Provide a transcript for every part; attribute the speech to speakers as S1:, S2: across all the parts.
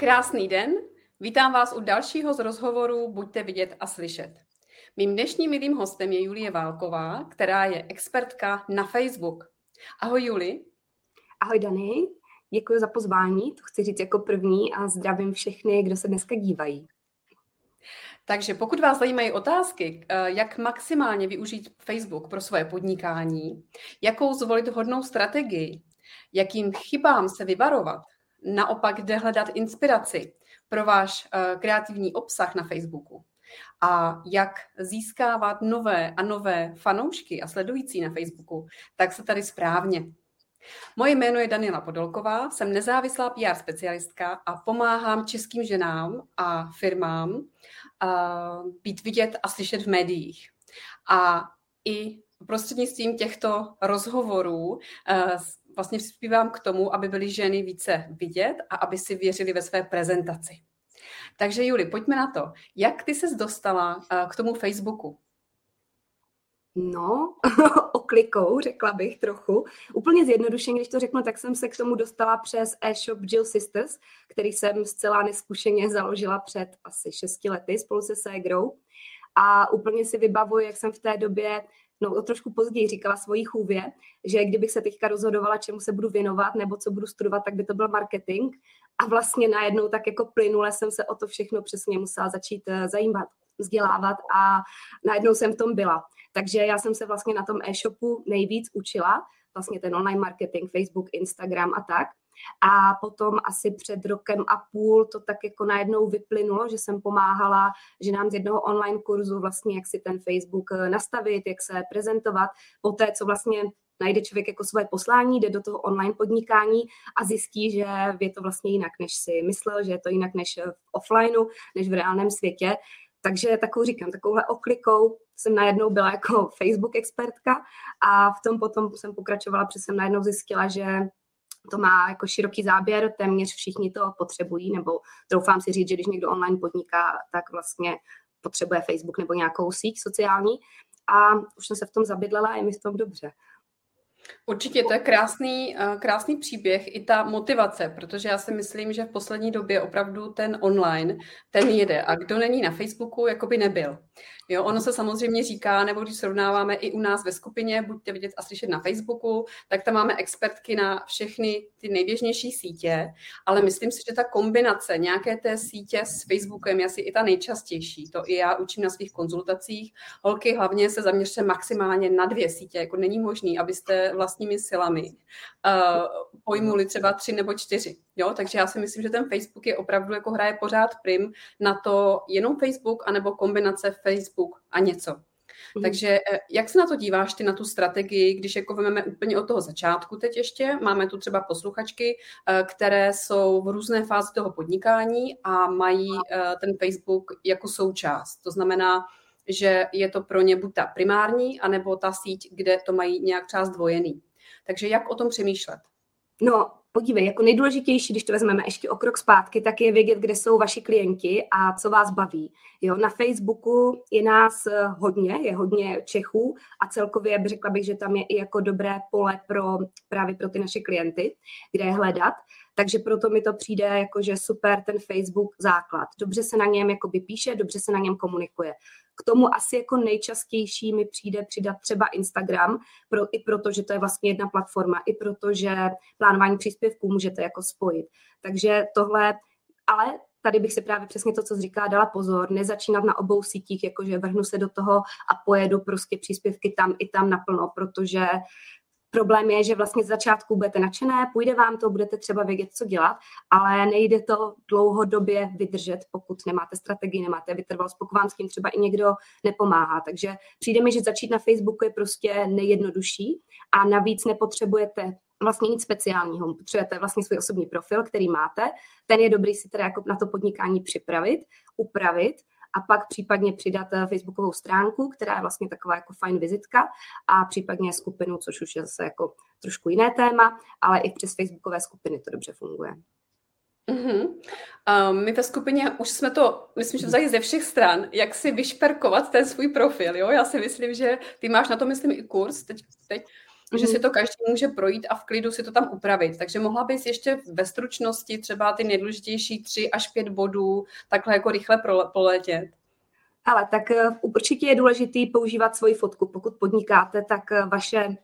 S1: Krásný den, vítám vás u dalšího z rozhovorů Buďte vidět a slyšet. Mým dnešním milým hostem je Julie Válková, která je expertka na Facebook. Ahoj Juli.
S2: Ahoj Dani, děkuji za pozvání, to chci říct jako první a zdravím všechny, kdo se dneska dívají.
S1: Takže pokud vás zajímají otázky, eh, jak maximálně využít Facebook pro svoje podnikání, jakou zvolit vhodnou strategii, jakým chybám se vyvarovat, naopak kde hledat inspiraci pro váš eh, kreativní obsah na Facebooku a jak získávat nové a nové fanoušky a sledující na Facebooku, tak se tady správně. Moje jméno je Daniela Podolková, jsem nezávislá PR specialistka a pomáhám českým ženám a firmám uh, být vidět a slyšet v médiích. A i prostřednictvím těchto rozhovorů uh, vlastně přispívám k tomu, aby byly ženy více vidět a aby si věřili ve své prezentaci. Takže Juli, pojďme na to. Jak ty ses dostala uh, k tomu Facebooku?
S2: No, oklikou, řekla bych trochu. Úplně zjednodušeně, když to řeknu, tak jsem se k tomu dostala přes e-shop Jill Sisters, který jsem zcela neskušeně založila před asi šesti lety spolu se Ségrou. A úplně si vybavuji, jak jsem v té době no trošku později říkala svojí chůvě, že kdybych se teďka rozhodovala, čemu se budu věnovat nebo co budu studovat, tak by to byl marketing. A vlastně najednou tak jako plynule jsem se o to všechno přesně musela začít eh, zajímat, vzdělávat a najednou jsem v tom byla. Takže já jsem se vlastně na tom e-shopu nejvíc učila, vlastně ten online marketing, Facebook, Instagram a tak. A potom asi před rokem a půl to tak jako najednou vyplynulo, že jsem pomáhala ženám z jednoho online kurzu vlastně, jak si ten Facebook eh, nastavit, jak se prezentovat, poté, co vlastně najde člověk jako své poslání, jde do toho online podnikání a zjistí, že je to vlastně jinak, než si myslel, že je to jinak než v offlineu, než v reálném světě. Takže takovou říkám, takovouhle oklikou jsem najednou byla jako Facebook expertka a v tom potom jsem pokračovala, protože jsem najednou zjistila, že to má jako široký záběr, téměř všichni to potřebují, nebo troufám si říct, že když někdo online podniká, tak vlastně potřebuje Facebook nebo nějakou síť sociální a už jsem se v tom zabydlela a je mi v tom dobře.
S1: Určitě, to je krásný, eh, krásný příběh, i ta motivace, protože já si myslím, že v poslední době opravdu ten online, ten jede a kdo není na Facebooku, jako by nebyl. Jo, ono se samozřejmě říká, nebo když srovnáváme i u nás ve skupině, buďte vidět a slyšet na Facebooku, tak tam máme expertky na všechny ty nejběžnější sítě, ale myslím si, že ta kombinace nějaké té sítě s Facebookem je asi i ta nejčastější. To i já učím na svých konzultacích. Holky hlavně se zaměřte maximálně na dvě sítě, jako není možný, abyste vlastními silami uh, pojmuli třeba tři nebo čtyři. Jo? Takže já si myslím, že ten Facebook je opravdu jako hraje pořád prim na to jenom Facebook anebo kombinace Facebook a něco. Mm. Takže eh, jak se na to díváš ty, na tu strategii, když jako vezmeme úplně od toho začátku teď ještě, máme tu třeba posluchačky, eh, které jsou v různé fázi toho podnikání a mají ten Facebook jako součást. To znamená, že je to pro ně buď ta primární, anebo ta síť, kde to mají nějak třeba zdvojený. Takže jak o tom přemýšlet?
S2: No, podívej, jako nejdůležitější, když to vezmeme ještě o krok zpátky, tak je vědět, kde jsou vaši klienti a co vás baví. Jo, na Facebooku je nás eh, hodně, je hodně Čechů a celkově bych řekla bych, že tam je i jako dobré pole pro právě pro ty naše klienty, kde je hledat. Takže proto mi to přijde jako, že super ten Facebook základ. Dobře se na něm jako píše, dobře se na něm komunikuje. K tomu asi jako nejčastější mi přijde přidat třeba Instagram, pro, i proto, že to je vlastně jedna platforma, i proto, že plánování příspěvků můžete jako spojit. Takže tohle, ale tady bych si právě přesně to, co jsi říká, dala pozor, nezačínat na obou sítích, jakože vrhnu se do toho a pojedu prostě příspěvky tam i tam naplno, protože Problém je, že vlastně z začátku budete nadšené, půjde vám to, budete třeba vědět, co dělat, ale nejde to dlouhodobě vydržet, pokud nemáte strategii, nemáte vytrvalost, pokud vám s tím třeba i někdo nepomáhá. Takže přijde mi, že začít na Facebooku je prostě nejjednodušší a navíc nepotřebujete vlastně nic speciálního. Potřebujete vlastně svůj osobní profil, který máte. Ten je dobrý si teda jako na to podnikání připravit, upravit a pak případně přidat eh, facebookovou stránku, která je vlastně taková jako fajn vizitka a případně skupinu, což už je zase jako trošku jiné téma, ale i přes facebookové skupiny to dobře funguje.
S1: Mm-hmm. Um, my ve skupině už jsme to, myslím, že vzali ze všech stran, jak si vyšperkovat ten svůj profil. Jo? Já si myslím, že ty máš na to, myslím, i kurz teď, teď mm. že si to každý může projít a v klidu si to tam upravit. Takže mohla bys ještě ve stručnosti třeba ty nejdůležitější tři až pět bodů takhle jako rychle poletět?
S2: Ale tak eh, určitě je důležité používat svoji fotku. Pokud podnikáte, tak eh, vaše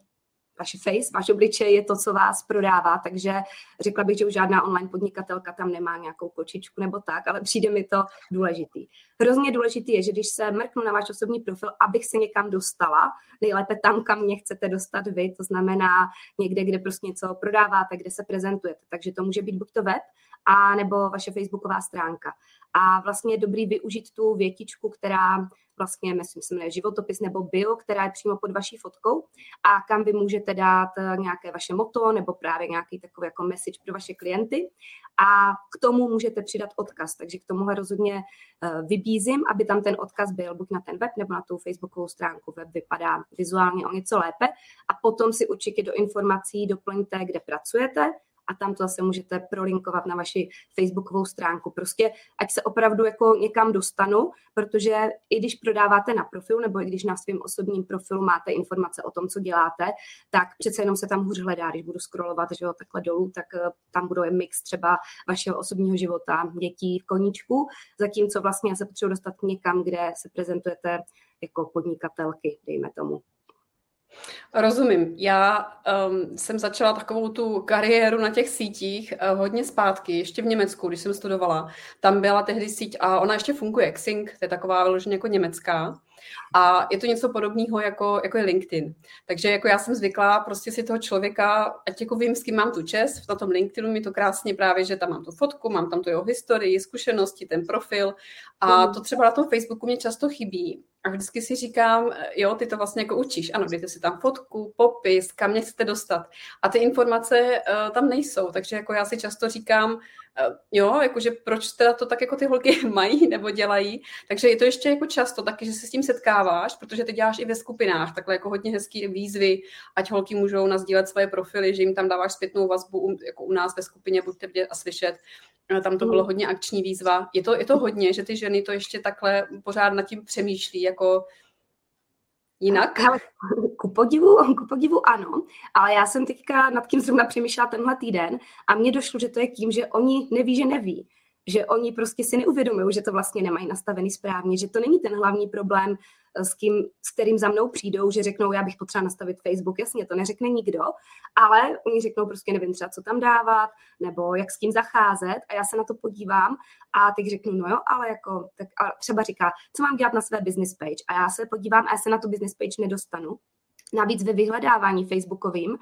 S2: vaše face, váš obličej je to, co vás prodává, takže řekla bych, že už žádná online podnikatelka tam nemá nějakou kočičku nebo tak, ale přijde mi to důležitý. Hrozně důležitý je, že když se mrknu na váš osobní profil, abych se někam dostala, nejlépe tam, kam mě chcete dostat vy, to znamená někde, kde prostě něco prodáváte, kde se prezentujete. Takže to může být buď to web, a nebo vaše facebooková stránka. A vlastně je dobrý využít tu větičku, která vlastně, myslím, se jmenuje životopis nebo bio, která je přímo pod vaší fotkou. A kam vy můžete dát eh, nějaké vaše moto nebo právě nějaký takový jako message pro vaše klienty. A k tomu můžete přidat odkaz, takže k tomuhle rozhodně eh, vybízím, aby tam ten odkaz byl buď na ten web nebo na tu facebookovou stránku. Web vypadá vizuálně o něco lépe. A potom si určitě do informací doplňte, kde pracujete, a tam to zase můžete prolinkovat na vaši facebookovou stránku. Prostě ať se opravdu jako někam dostanu, protože i když prodáváte na profilu nebo i když na svém osobním profilu máte informace o tom, co děláte, tak přece jenom se tam hůř hledá, když budu scrollovat že jo, takhle dolů, tak eh, tam budou mix třeba vašeho osobního života, dětí, koníčku, zatímco vlastně se potřebuji dostat někam, kde se prezentujete jako podnikatelky, dejme tomu.
S1: Rozumím. Já um, jsem začala takovou tu kariéru na těch sítích uh, hodně zpátky, ještě v Německu, když jsem studovala. Tam byla tehdy síť a ona ještě funguje, Xing, to je taková vyloženě jako německá. A je to něco podobného jako, jako je LinkedIn. Takže jako já jsem zvyklá prostě si toho člověka, ať jako vím, s kým mám tu čest, na tom LinkedInu mi to krásně právě, že tam mám tu fotku, mám tam tu jeho historii, zkušenosti, ten profil a to třeba na tom Facebooku mě často chybí. A vždycky si říkám, jo, ty to vlastně jako učíš. Ano, dejte si tam fotku, popis, kam mě chcete dostat. A ty informace uh, tam nejsou, takže jako já si často říkám, jo, jakože proč teda to tak jako ty holky mají nebo dělají. Takže je to ještě jako často taky, že se s tím setkáváš, protože ty děláš i ve skupinách, takhle jako hodně hezký výzvy, ať holky můžou nazdílet svoje profily, že jim tam dáváš zpětnou vazbu, jako u nás ve skupině, buďte vidět a slyšet. Tam to bylo mm. hodně akční výzva. Je to, je to hodně, že ty ženy to ještě takhle pořád nad tím přemýšlí, jako jinak?
S2: Ale ku podivu, ku podivu ano, ale já jsem teďka nad tím zrovna přemýšlela tenhle týden a mně došlo, že to je tím, že oni neví, že neví že oni prostě si neuvědomují, že to vlastně nemají nastavený správně, že to není ten hlavní problém, eh, s, kým, s kterým za mnou přijdou, že řeknou, já bych potřeba nastavit Facebook, jasně, to neřekne nikdo, ale oni řeknou prostě nevím třeba, co tam dávat, nebo jak s tím zacházet. A já se na to podívám a teď řeknu, no jo, ale jako, tak a třeba říká, co mám dělat na své business page? A já se podívám a já se na tu business page nedostanu. Navíc ve vyhledávání facebookovým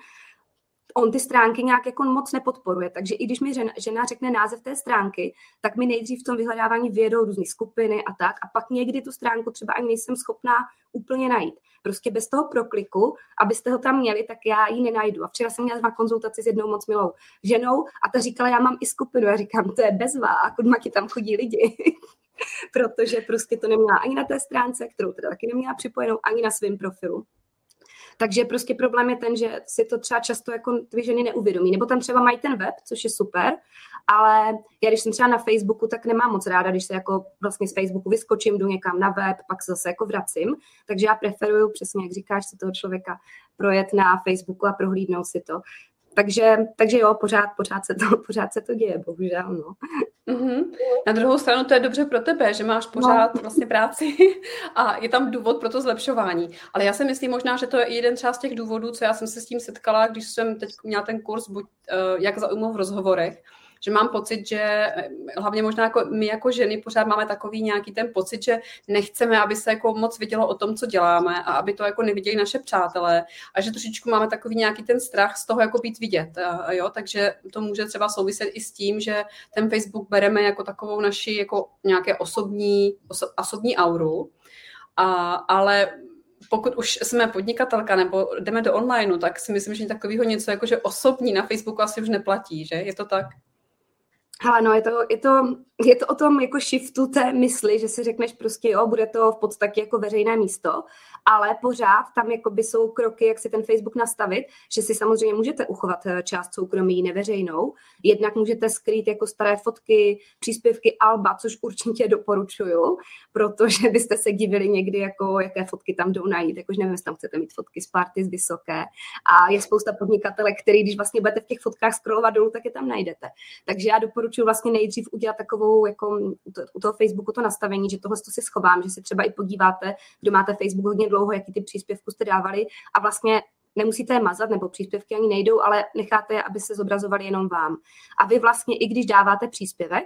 S2: on ty stránky nějak jako moc nepodporuje. Takže i když mi žena, žena řekne název té stránky, tak mi nejdřív v tom vyhledávání vyjedou různé skupiny a tak. A pak někdy tu stránku třeba ani nejsem schopná úplně najít. Prostě bez toho prokliku, abyste ho tam měli, tak já ji nenajdu. A včera jsem měla konzultaci s jednou moc milou ženou a ta říkala, já mám i skupinu. Já říkám, to je bezvá, kudma ti tam chodí lidi. Protože prostě to neměla ani na té stránce, kterou teda taky neměla připojenou, ani na svém profilu. Takže prostě problém je ten, že si to třeba často jako ty ženy neuvědomí. Nebo tam třeba mají ten web, což je super, ale já když jsem třeba na Facebooku, tak nemám moc ráda, když se jako vlastně z Facebooku vyskočím, jdu někam na web, pak se zase jako vracím. Takže já preferuju, přesně jak říkáš, se toho člověka projet na Facebooku a prohlídnout si to. Takže, takže jo, pořád, pořád, se to, pořád se to děje, bohužel. No.
S1: Mm-hmm. Na druhou stranu to je dobře pro tebe, že máš pořád no. vlastně práci a je tam důvod pro to zlepšování. Ale já si myslím možná, že to je jeden třeba z těch důvodů, co já jsem se s tím setkala, když jsem teď měla ten kurz, buď uh, jak zaujmout v rozhovorech, že mám pocit, že eh, hlavně možná jako my jako ženy pořád máme takový nějaký ten pocit, že nechceme, aby se jako moc vidělo o tom, co děláme a aby to jako neviděli naše přátelé a že trošičku máme takový nějaký ten strach z toho jako být vidět, a, jo, takže to může třeba souviset i s tím, že ten Facebook bereme jako takovou naši jako nějaké osobní, oso, osobní auru, a, ale pokud už jsme podnikatelka nebo jdeme do onlineu, tak si myslím, že takového něco jako, že osobní na Facebooku asi už neplatí, že? Je to tak?
S2: Hele, no je to, je, to, je to o tom jako shiftu té mysli, že si řekneš prostě, jo, bude to v podstatě jako veřejné místo, ale pořád tam jakoby jsou kroky, jak si ten Facebook nastavit, že si samozřejmě můžete uchovat eh, část soukromí neveřejnou, jednak můžete skrýt jako staré fotky, příspěvky Alba, což určitě doporučuju, protože byste se divili někdy, jako jaké fotky tam jdou najít, jakož nevím, jestli tam chcete mít fotky z party z vysoké a je spousta podnikatelek, který když vlastně budete v těch fotkách scrollovat dolů, tak je tam najdete. Takže já doporučuji vlastně nejdřív udělat takovou, jako u toho Facebooku to nastavení, že tohle si schovám, že si třeba i podíváte, kdo máte Facebook hodně dlouho, jaký ty příspěvky jste dávali a vlastně nemusíte je mazat, nebo příspěvky ani nejdou, ale necháte je, aby se zobrazovali jenom vám. A vy vlastně, i když dáváte příspěvek,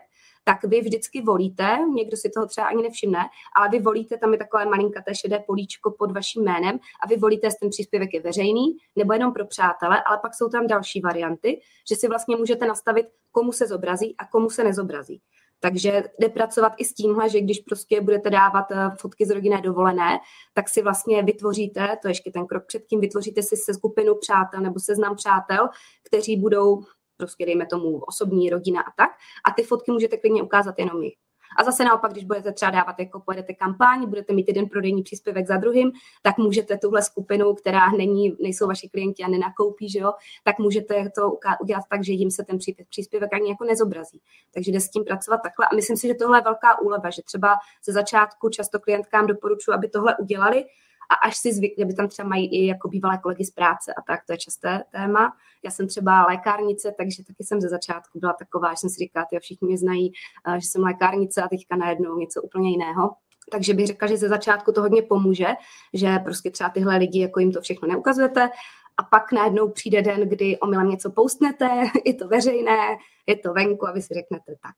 S2: tak vy vždycky volíte, někdo si toho třeba ani nevšimne, ale vy volíte, tam je takové malinkaté šedé políčko pod vaším jménem a vy volíte, jestli ten příspěvek je veřejný nebo jenom pro přátele, ale pak jsou tam další varianty, že si vlastně můžete nastavit, komu se zobrazí a komu se nezobrazí. Takže jde pracovat i s tímhle, že když prostě budete dávat eh, fotky z rodinné dovolené, tak si vlastně vytvoříte, to je ještě ten krok předtím, vytvoříte si se skupinu přátel nebo seznam přátel, kteří budou prostě dejme tomu osobní rodina a tak. A ty fotky můžete klidně ukázat jenom jich. A zase naopak, když budete třeba dávat, jako pojedete kampaň, budete mít jeden prodejní příspěvek za druhým, tak můžete tuhle skupinu, která není, nejsou vaši klienti a nenakoupí, že jo, tak můžete to udělat tak, že jim se ten příspěvek ani jako nezobrazí. Takže jde s tím pracovat takhle. A myslím si, že tohle je velká úleva, že třeba ze začátku často klientkám doporučuji, aby tohle udělali, a až si zvykli, aby tam třeba mají i jako bývalé kolegy z práce a tak, to je časté téma. Já jsem třeba lékárnice, takže taky jsem ze začátku byla taková, že jsem si říkala, že všichni mě znají, že jsem lékárnice a teďka najednou něco úplně jiného. Takže bych řekla, že ze začátku to hodně pomůže, že prostě třeba tyhle lidi, jako jim to všechno neukazujete, a pak najednou přijde den, kdy omylem něco postnete, je to veřejné, je to venku a vy si řeknete tak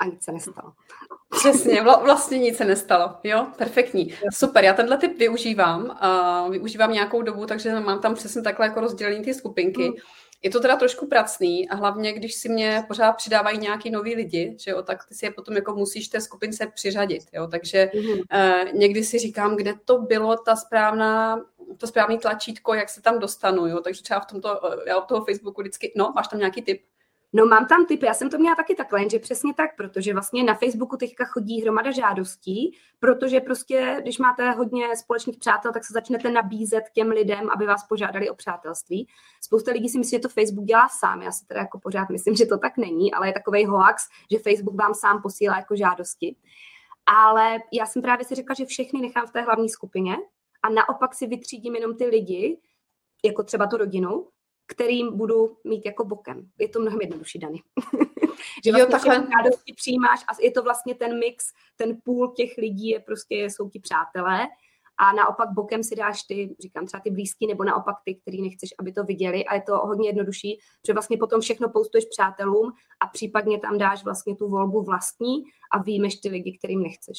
S2: a nic se nestalo.
S1: Přesně, vla, vlastně nic se nestalo. Jo, perfektní. Super, já tenhle typ využívám. Uh, využívám nějakou dobu, takže mám tam přesně takhle jako rozdělení ty skupinky. Mm. Je to teda trošku pracný a hlavně, když si mě pořád přidávají nějaký noví lidi, že jo, tak ty si je potom jako musíš té skupince přiřadit, jo, takže mm. uh, někdy si říkám, kde to bylo ta správná, to správný tlačítko, jak se tam dostanu, jo, takže třeba v tomto, já od toho Facebooku vždycky, no, máš tam nějaký tip?
S2: No mám tam typy, já jsem to měla taky takhle, že přesně tak, protože vlastně na Facebooku teďka chodí hromada žádostí, protože prostě, když máte hodně společných přátel, tak se začnete nabízet těm lidem, aby vás požádali o přátelství. Spousta lidí si myslí, že to Facebook dělá sám, já si teda jako pořád myslím, že to tak není, ale je takový hoax, že Facebook vám sám posílá jako žádosti. Ale já jsem právě si řekla, že všechny nechám v té hlavní skupině a naopak si vytřídím jenom ty lidi, jako třeba tu rodinu, kterým budu mít jako bokem. Je to mnohem jednodušší, Dany. že vlastně jo, takhle. přijímáš a je to vlastně ten mix, ten půl těch lidí je prostě, jsou ti přátelé a naopak bokem si dáš ty, říkám třeba ty blízký, nebo naopak ty, který nechceš, aby to viděli a je to hodně jednodušší, že vlastně potom všechno postuješ přátelům a případně tam dáš vlastně tu volbu vlastní a výjimeš ty lidi, kterým nechceš.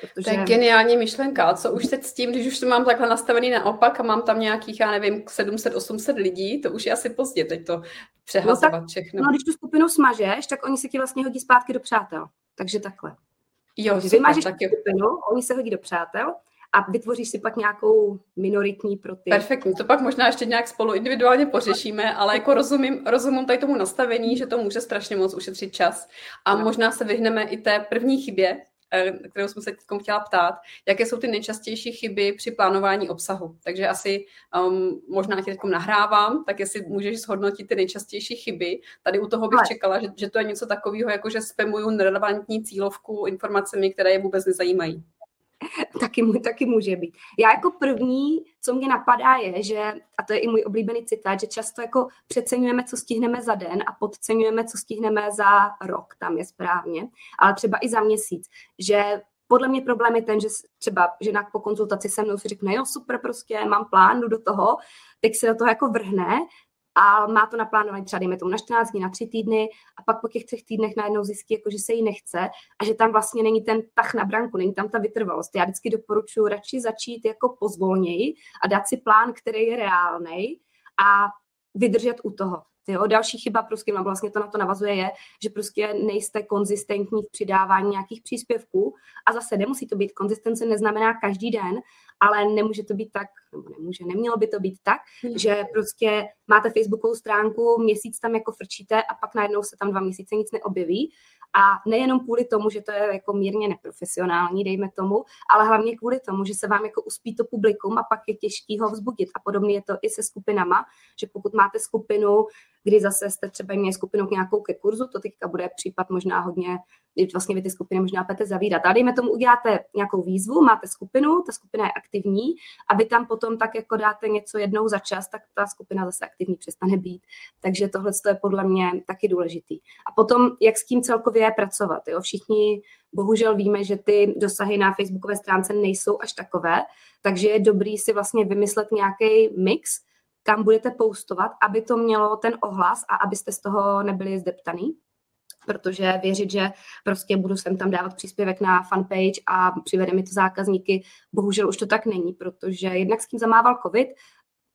S1: Protože... To je geniální myšlenka. A co už teď s tím, když už to mám takhle nastavený naopak a mám tam nějakých, já nevím, 700-800 lidí, to už je asi pozdě teď to přehazovat no tak, všechno.
S2: No když tu skupinu smažeš, tak oni se ti vlastně hodí zpátky do přátel. Takže takhle.
S1: Jo, Takže super,
S2: vymažeš tak skupinu, oni se hodí do přátel a vytvoříš si pak nějakou minoritní pro ty.
S1: Perfektní, to pak možná ještě nějak spolu individuálně pořešíme, ale jako rozumím, rozumím tady tomu nastavení, že to může strašně moc ušetřit čas a no. možná se vyhneme i té první chybě, kterou jsem se teď chtěla ptát, jaké jsou ty nejčastější chyby při plánování obsahu. Takže asi um, možná tě teď nahrávám, tak jestli můžeš zhodnotit ty nejčastější chyby. Tady u toho bych čekala, že, že to je něco takového, jako že spamuju nerelevantní cílovku informacemi, které je vůbec nezajímají.
S2: taky, taky může být. Já jako první, co mě napadá, je, že, a to je i můj oblíbený citát, že často jako přeceňujeme, co stihneme za den a podceňujeme, co stihneme za rok, tam je správně, ale třeba i za měsíc, že podle mě problém je ten, že třeba žena po konzultaci se mnou si řekne, jo, super, prostě mám plán, jdu do toho, teď se do toho jako vrhne a má to naplánované třeba dejme tomu na 14 dní, na 3 týdny a pak po těch třech týdnech najednou zjistí, jako, že se jí nechce a že tam vlastně není ten tah na branku, není tam ta vytrvalost. Já vždycky doporučuji radši začít jako pozvolněji a dát si plán, který je reálný a vydržet u toho. Jo, další chyba prostě, no vlastně to na to navazuje, je, že prostě nejste konzistentní v přidávání nějakých příspěvků a zase nemusí to být konzistence, neznamená každý den, ale nemůže to být tak, nebo nemůže, nemělo by to být tak, hmm. že prostě máte Facebookovou stránku, měsíc tam jako frčíte a pak najednou se tam dva měsíce nic neobjeví a nejenom kvůli tomu, že to je jako mírně neprofesionální, dejme tomu, ale hlavně kvůli tomu, že se vám jako uspí to publikum a pak je těžký ho vzbudit. A podobně je to i se skupinama, že pokud máte skupinu, kdy zase jste třeba měli skupinu k nějakou ke kurzu, to teďka bude případ možná hodně vlastně vy ty skupiny možná budete zavírat. Ale dejme tomu, uděláte nějakou výzvu, máte skupinu, ta skupina je aktivní a vy tam potom tak jako dáte něco jednou za čas, tak ta skupina zase aktivní přestane být. Takže tohle je podle mě taky důležitý. A potom, jak s tím celkově pracovat. Jo? Všichni bohužel víme, že ty dosahy na facebookové stránce nejsou až takové, takže je dobrý si vlastně vymyslet nějaký mix, kam budete postovat, aby to mělo ten ohlas a abyste z toho nebyli zdeptaný protože věřit, že prostě budu sem tam dávat příspěvek na fanpage a přivede mi to zákazníky, bohužel už to tak není, protože jednak s tím zamával covid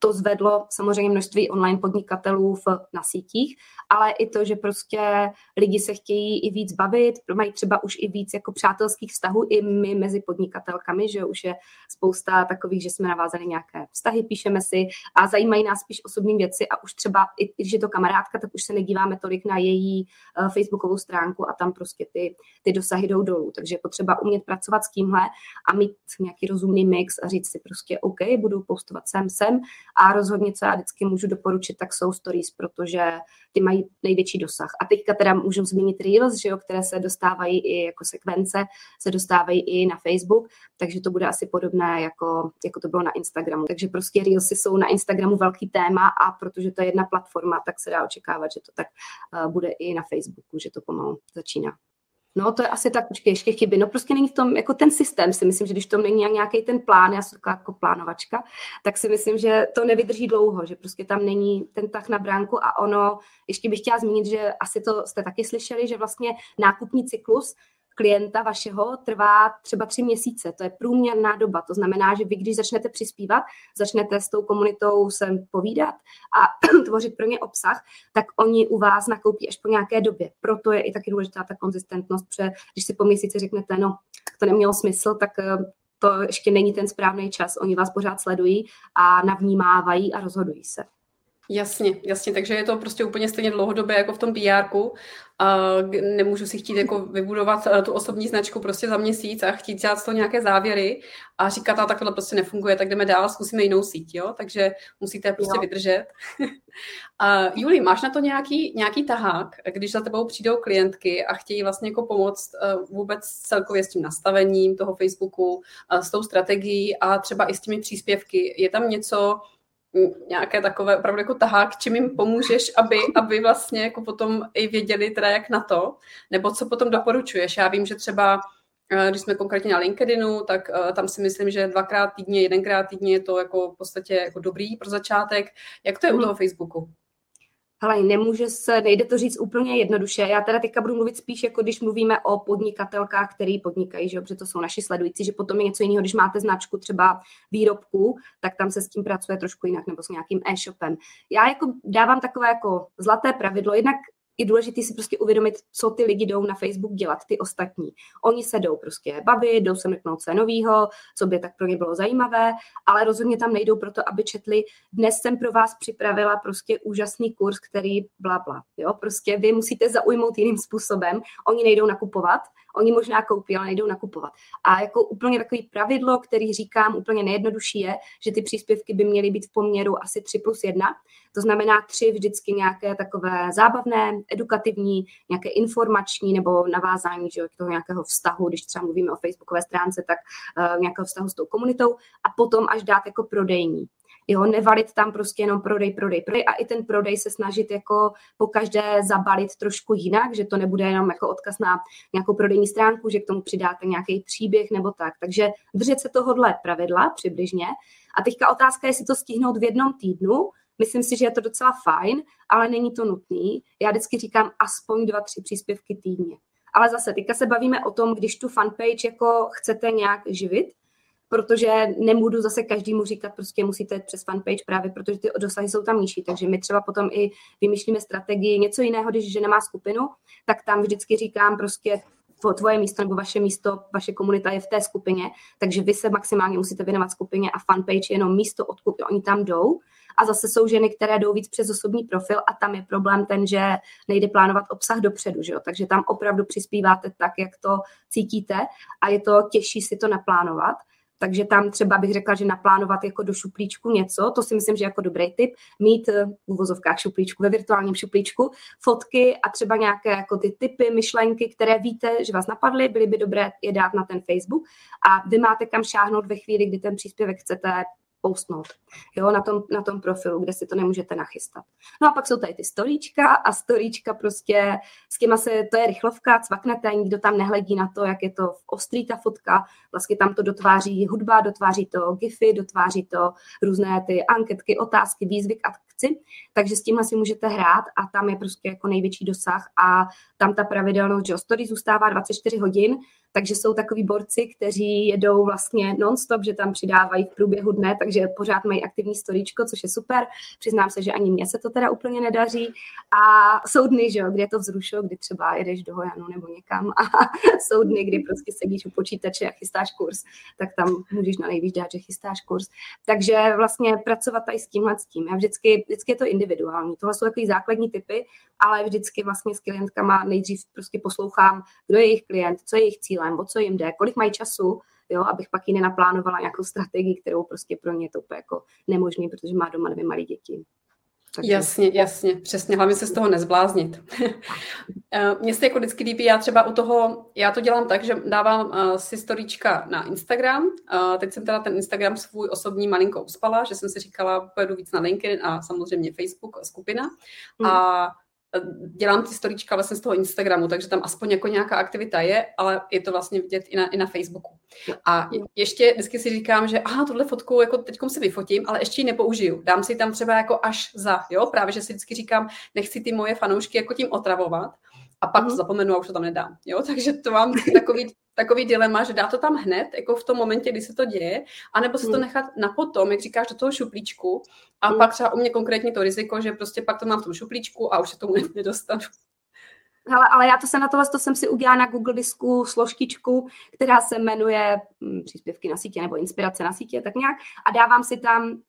S2: to zvedlo samozřejmě množství online podnikatelů v, na sítích, ale i to, že prostě lidi se chtějí i víc bavit, mají třeba už i víc jako přátelských vztahů i my mezi podnikatelkami, že už je spousta takových, že jsme navázali nějaké vztahy, píšeme si a zajímají nás spíš osobní věci a už třeba, i když je to kamarádka, tak už se nedíváme tolik na její uh, facebookovou stránku a tam prostě ty, ty dosahy jdou dolů. Takže je potřeba umět pracovat s tímhle a mít nějaký rozumný mix a říct si prostě OK, budu postovat sem, sem a rozhodně, co já vždycky můžu doporučit, tak jsou stories, protože ty mají největší dosah. A teďka teda můžu zmínit Reels, že jo, které se dostávají i jako sekvence, se dostávají i na Facebook, takže to bude asi podobné, jako, jako to bylo na Instagramu. Takže prostě Reelsy jsou na Instagramu velký téma a protože to je jedna platforma, tak se dá očekávat, že to tak uh, bude i na Facebooku, že to pomalu začíná. No, to je asi tak, počkej, ještě chyby. No prostě není v tom, jako ten systém si myslím, že když to není nějaký ten plán, já jsem taková jako plánovačka, tak si myslím, že to nevydrží dlouho, že prostě tam není ten tah na bránku a ono, ještě bych chtěla zmínit, že asi to jste taky slyšeli, že vlastně nákupní cyklus klienta vašeho trvá třeba tři měsíce. To je průměrná doba. To znamená, že vy, když začnete přispívat, začnete s tou komunitou se povídat a tvořit pro ně obsah, tak oni u vás nakoupí až po nějaké době. Proto je i taky důležitá ta konzistentnost, protože když si po měsíci řeknete, no, to nemělo smysl, tak eh, to ještě není ten správný čas. Oni vás pořád sledují a navnímávají a rozhodují se.
S1: Jasně, jasně, takže je to prostě úplně stejně dlouhodobé jako v tom pr a nemůžu si chtít jako vybudovat eh, tu osobní značku prostě za měsíc a chtít dělat z toho nějaké závěry a říkat, a takhle prostě nefunguje, tak jdeme dál, zkusíme jinou síť, jo? takže musíte prostě jo. vydržet. a Juli, máš na to nějaký, nějaký tahák, když za tebou přijdou klientky a chtějí vlastně jako pomoct eh, vůbec celkově s tím nastavením toho Facebooku, eh, s tou strategií a třeba i s těmi příspěvky, je tam něco, nějaké takové opravdu jako tahák, čím jim pomůžeš, aby, aby vlastně jako potom i věděli teda jak na to, nebo co potom doporučuješ. Já vím, že třeba eh, když jsme konkrétně na LinkedInu, tak uh, tam si myslím, že dvakrát týdně, jedenkrát týdně je to jako v podstatě jako dobrý pro začátek. Jak to je u mhm. toho Facebooku?
S2: Hele, nemůže se, nejde to říct úplně jednoduše. Já teda teďka budu mluvit spíš, jako když mluvíme o podnikatelkách, který podnikají, že, protože to jsou naši sledující, že potom je něco jiného, když máte značku třeba výrobku, tak tam se s tím pracuje trošku jinak, nebo s nějakým e-shopem. Já jako dávám takové jako zlaté pravidlo, jednak je důležité si prostě uvědomit, co ty lidi jdou na Facebook dělat, ty ostatní. Oni se jdou prostě bavit, jdou se mrknout co novýho, co by tak pro ně bylo zajímavé, ale rozhodně tam nejdou proto, aby četli. Dnes jsem pro vás připravila prostě úžasný kurz, který bla, bla. Jo? Prostě vy musíte zaujmout jiným způsobem. Oni nejdou nakupovat, oni možná koupí, ale nejdou nakupovat. A jako úplně takový pravidlo, který říkám úplně nejjednodušší je, že ty příspěvky by měly být v poměru asi 3 plus 1. To znamená tři vždycky nějaké takové zábavné, edukativní, nějaké informační nebo navázání že, toho nějakého vztahu, když třeba mluvíme o facebookové stránce, tak uh, nějakého vztahu s tou komunitou a potom až dát jako prodejní. Jo, nevalit tam prostě jenom prodej, prodej, prodej a i ten prodej se snažit jako po každé zabalit trošku jinak, že to nebude jenom jako odkaz na nějakou prodejní stránku, že k tomu přidáte nějaký příběh nebo tak. Takže držet se tohohle pravidla přibližně. A teďka otázka je, jestli to stihnout v jednom týdnu, Myslím si, že je to docela fajn, ale není to nutný. Já vždycky říkám aspoň dva, tři příspěvky týdně. Ale zase, teďka se bavíme o tom, když tu fanpage jako chcete nějak živit, protože nebudu zase každému říkat, prostě musíte přes fanpage právě, protože ty dosahy jsou tam nižší, takže my třeba potom i vymýšlíme strategii něco jiného, když žena má skupinu, tak tam vždycky říkám prostě tvoje místo nebo vaše místo, vaše komunita je v té skupině, takže vy se maximálně musíte věnovat skupině a fanpage je jenom místo, odkud oni tam jdou. A zase jsou ženy, které jdou víc přes osobní profil a tam je problém ten, že nejde plánovat obsah dopředu, že jo? takže tam opravdu přispíváte tak, jak to cítíte a je to těžší si to naplánovat. Takže tam třeba bych řekla, že naplánovat jako do šuplíčku něco, to si myslím, že jako dobrý tip, mít eh, v uvozovkách šuplíčku, ve virtuálním šuplíčku, fotky a třeba nějaké jako ty typy, myšlenky, které víte, že vás napadly, byly by dobré je dát na ten Facebook a vy máte kam šáhnout ve chvíli, kdy ten příspěvek chcete postnout jo, na, tom, na tom profilu, kde si to nemůžete nachystat. No a pak jsou tady ty storíčka a storíčka prostě, s těma se, to je rychlovka, cvaknete, nikdo tam nehledí na to, jak je to ostrý ta fotka, vlastně tam to dotváří hudba, dotváří to gify, dotváří to různé ty anketky, otázky, výzvy k akci, takže s tímhle si můžete hrát a tam je prostě jako největší dosah a tam ta pravidelnost, že story zůstává 24 hodin, takže jsou takový borci, kteří jedou vlastně non-stop, že tam přidávají v průběhu dne, takže pořád mají aktivní storíčko, což je super. Přiznám se, že ani mně se to teda úplně nedaří. A jsou dny, že jo, kdy je to vzrušo, kdy třeba jedeš do Hojanu nebo někam a jsou dny, kdy prostě sedíš u počítače a chystáš kurz, tak tam můžeš na nejvíc dát, že chystáš kurz. Takže vlastně pracovat tady s tímhle s tím. Já vždycky, vždycky je to individuální. Tohle jsou takový základní typy, ale vždycky vlastně s klientkama nejdřív prostě poslouchám, kdo je jejich klient, co je jejich cílem, o co jim jde, kolik mají času, jo, abych pak ji nenaplánovala nějakou strategii, kterou prostě pro ně je to úplně jako nemožný, protože má doma dvě malé děti.
S1: Takže... Jasně, jasně, přesně, hlavně se z toho nezbláznit. Eh, mně se jako vždycky líbí, já třeba u toho, já to dělám tak, že dávám uh, si storíčka na Instagram, uh, teď jsem teda ten Instagram svůj osobní malinko uspala, že jsem si říkala, pojedu víc na LinkedIn a samozřejmě Facebook skupina mm. a dělám ty storíčka vlastně z toho Instagramu, takže tam aspoň jako nějaká aktivita je, ale je to vlastně vidět i na, i na Facebooku. A ještě vždycky si říkám, že aha, tuhle fotku jako teďkom si vyfotím, ale ještě ji nepoužiju. Dám si tam třeba jako až za, jo, právě, že si vždycky říkám, nechci ty moje fanoušky jako tím otravovat, a pak to mhm. zapomenu a už to tam nedám. Jo? Takže to mám takový, takový dilema, že dá to tam hned, jako v tom momentě, kdy se to děje, anebo se to mhm. nechat na potom, jak říkáš, do toho šuplíčku a hmm. pak třeba u mě konkrétně to riziko, že prostě pak to mám v tom šuplíčku a už se tomu nedostanu.
S2: Ale, ale já to se na tohle to jsem si udělala na Google Disku složkičku, která se jmenuje hm, příspěvky na sítě nebo inspirace na sítě, tak nějak. A dávám si tam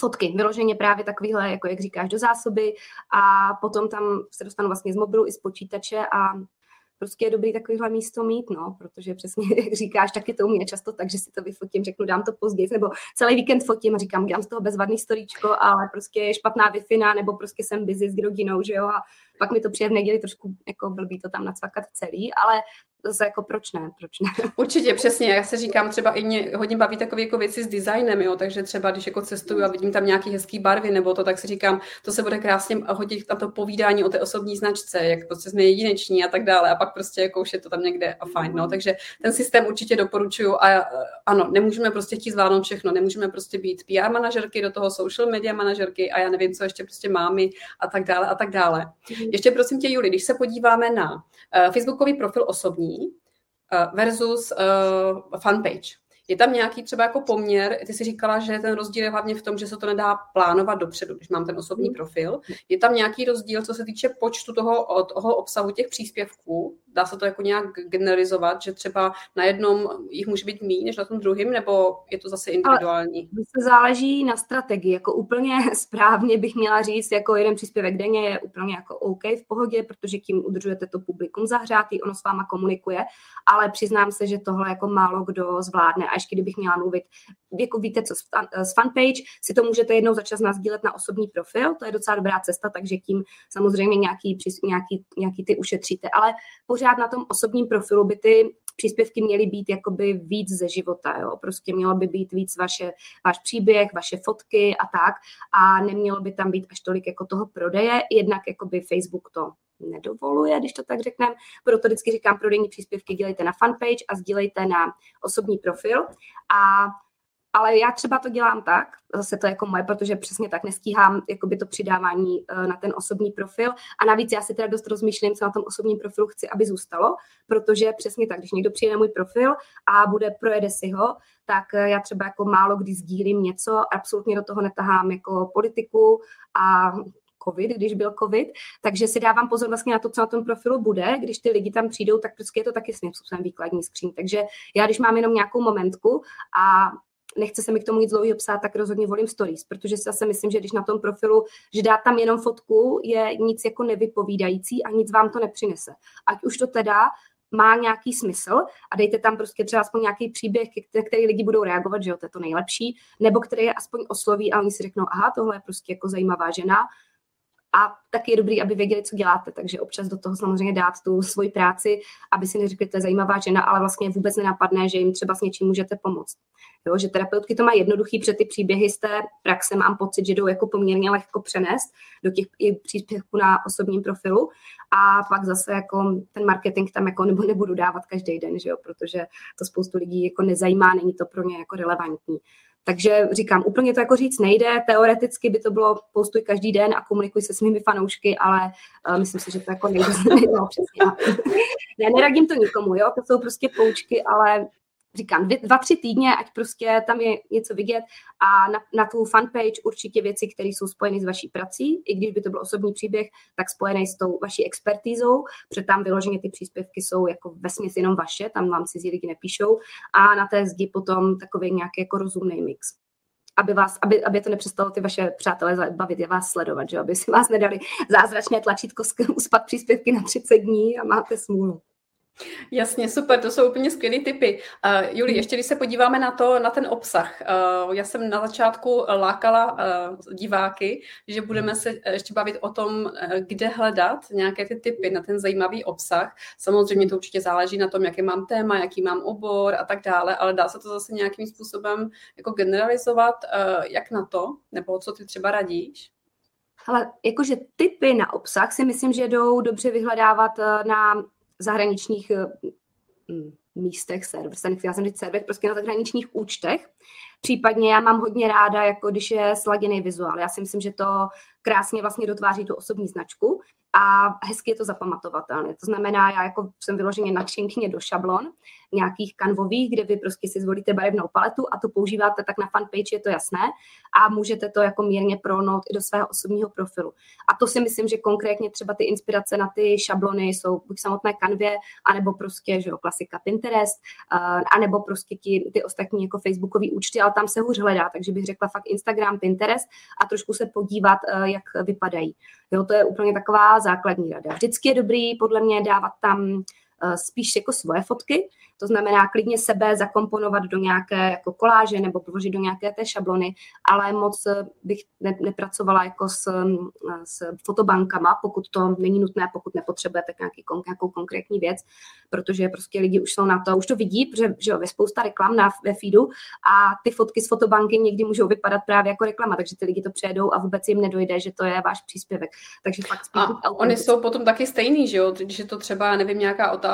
S2: fotky, vyloženě právě takovýhle, jako jak říkáš, do zásoby a potom tam se dostanu vlastně z mobilu i z počítače a prostě je dobrý takovýhle místo mít, no, protože přesně, jak říkáš, taky to umí často tak, že si to vyfotím, řeknu, dám to později, nebo celý víkend fotím a říkám, dělám z toho bezvadný storíčko, ale prostě je špatná wi nebo prostě jsem busy s rodinou, že jo, a pak mi to přijde v neděli trošku jako blbý to tam nacvakat celý, ale zase jako proč ne, proč ne.
S1: Určitě, přesně, já se říkám, třeba i mě hodně baví takové jako věci s designem, jo, takže třeba když jako cestuju a vidím tam nějaký hezký barvy nebo to, tak si říkám, to se bude krásně hodit tam to povídání o té osobní značce, jak prostě jsme jedineční a tak dále. A pak prostě jako už je to tam někde a fajn, no, takže ten systém určitě doporučuju a ano, nemůžeme prostě chtít zvládnout všechno, nemůžeme prostě být PR manažerky, do toho social media manažerky a já nevím, co ještě prostě mámy a tak dále a tak dále. Mhm. Ještě prosím tě, Juli, když se podíváme na uh, Facebookový profil osobní uh, versus uh, fanpage, je tam nějaký třeba jako poměr, ty jsi říkala, že ten rozdíl je hlavně v tom, že se to nedá plánovat dopředu, když mám ten osobní hmm. profil. Je tam nějaký rozdíl, co se týče počtu toho, toho obsahu těch příspěvků? Dá se to jako nějak generalizovat, že třeba na jednom jich může být méně než na tom druhém, nebo je to zase individuální?
S2: Ale to záleží na strategii. Jako úplně správně bych měla říct, jako jeden příspěvek denně je úplně jako OK v pohodě, protože tím udržujete to publikum zahřátý, ono s váma komunikuje, ale přiznám se, že tohle jako málo kdo zvládne. A ještě kdybych měla mluvit, jako víte co, z fanpage si to můžete jednou za čas nazdílet na osobní profil, to je docela dobrá cesta, takže tím samozřejmě nějaký, nějaký, nějaký ty ušetříte, ale pořád na tom osobním profilu by ty příspěvky měly být jakoby víc ze života, jo? prostě mělo by být víc vaše, váš příběh, vaše fotky a tak. A nemělo by tam být až tolik jako toho prodeje, jednak jakoby Facebook to nedovoluje, když to tak řekneme. Proto vždycky říkám, prodejní příspěvky dělejte na fanpage a sdílejte na osobní profil. A ale já třeba to dělám tak, zase to je jako moje, protože přesně tak nestíhám jakoby to přidávání uh, na ten osobní profil. A navíc já si teda dost rozmýšlím, co na tom osobním profilu chci, aby zůstalo, protože přesně tak, když někdo přijde na můj profil a bude, projede si ho, tak uh, já třeba jako málo kdy sdílím něco, absolutně do toho netahám jako politiku a covid, když byl covid, takže si dávám pozor vlastně na to, co na tom profilu bude. Když ty lidi tam přijdou, tak prostě je to taky svým způsobem výkladní skříň. Takže já, když mám jenom nějakou momentku a nechce se mi k tomu nic dlouhého psát, tak rozhodně volím stories, protože si zase myslím, že když na tom profilu, že dát tam jenom fotku, je nic jako nevypovídající a nic vám to nepřinese. Ať už to teda má nějaký smysl a dejte tam prostě třeba aspoň nějaký příběh, který lidi budou reagovat, že jo, to je to nejlepší, nebo který je aspoň osloví a oni si řeknou, aha, tohle je prostě jako zajímavá žena, a taky je dobrý, aby věděli, co děláte, takže občas do toho samozřejmě dát tu svoji práci, aby si neřekli, to je zajímavá žena, ale vlastně vůbec nenapadne, že jim třeba s něčím můžete pomoct. Jo, že terapeutky to má jednoduchý, před ty příběhy z té praxe mám pocit, že jdou jako poměrně lehko přenést do těch příspěvků na osobním profilu a pak zase jako ten marketing tam jako nebo nebudu dávat každý den, že jo, protože to spoustu lidí jako nezajímá, není to pro ně jako relevantní. Takže říkám, úplně to jako říct nejde, teoreticky by to bylo postuj každý den a komunikuj se svými fanoušky, ale uh, myslím si, že to jako nejde, no, přesně. ne, neradím to nikomu, jo, to jsou prostě poučky, ale říkám, dvě, dva, tři týdně, ať prostě tam je něco vidět a na, na tu fanpage určitě věci, které jsou spojeny s vaší prací, i když by to byl osobní příběh, tak spojený s tou vaší expertízou, protože tam vyloženě ty příspěvky jsou jako vesměs jenom vaše, tam vám cizí lidi nepíšou a na té zdi potom takový nějaký jako rozumný mix aby, vás, aby, aby to nepřestalo ty vaše přátelé bavit, je vás sledovat, že? aby si vás nedali zázračné tlačítko uspat příspěvky na 30 dní a máte smůlu.
S1: Jasně, super, to jsou úplně skvělé typy. Uh, Juli, ještě když se podíváme na to, na ten obsah. Uh, já jsem na začátku lákala uh, diváky, že budeme se ještě bavit o tom, uh, kde hledat nějaké ty typy na ten zajímavý obsah. Samozřejmě to určitě záleží na tom, jaký mám téma, jaký mám obor a tak dále, ale dá se to zase nějakým způsobem jako generalizovat, uh, jak na to, nebo co ty třeba radíš?
S2: Ale jakože typy na obsah si myslím, že jdou dobře vyhledávat na zahraničních eh, místech, server, já jsem říct server, prostě na zahraničních účtech. Případně já mám hodně ráda, jako když je sladěný vizuál. Já si myslím, že to krásně vlastně dotváří tu osobní značku a hezky je to zapamatovatelné. To znamená, já jako jsem vyloženě nadšenkyně do šablon, nějakých kanvových, kde vy prostě si zvolíte barevnou paletu a to používáte tak na fanpage, je to jasné a můžete to jako mírně pronout i do svého osobního profilu. A to si myslím, že konkrétně třeba ty inspirace na ty šablony jsou buď samotné kanvě, anebo prostě, že jo, klasika Pinterest, anebo prostě ti, ty ostatní jako Facebookové účty, ale tam se hůř hledá, takže bych řekla fakt Instagram, Pinterest a trošku se podívat, uh, jak vypadají. Jo, to je úplně taková základní rada. Vždycky je dobrý podle mě dávat tam spíš jako svoje fotky, to znamená klidně sebe zakomponovat do nějaké jako koláže nebo vložit do nějaké té šablony, ale moc bych ne, nepracovala jako s, s fotobankama, pokud to není nutné, pokud nepotřebujete nějaký, nějakou konkrétní věc, protože prostě lidi už jsou na to, už to vidí, protože že jo, ve spousta reklam na, ve feedu a ty fotky z fotobanky někdy můžou vypadat právě jako reklama, takže ty lidi to přejedou a vůbec jim nedojde, že to je váš příspěvek. Takže fakt
S1: a oni jsou potom taky stejný, že jo, když je to třeba, nevím, nějaká otázka,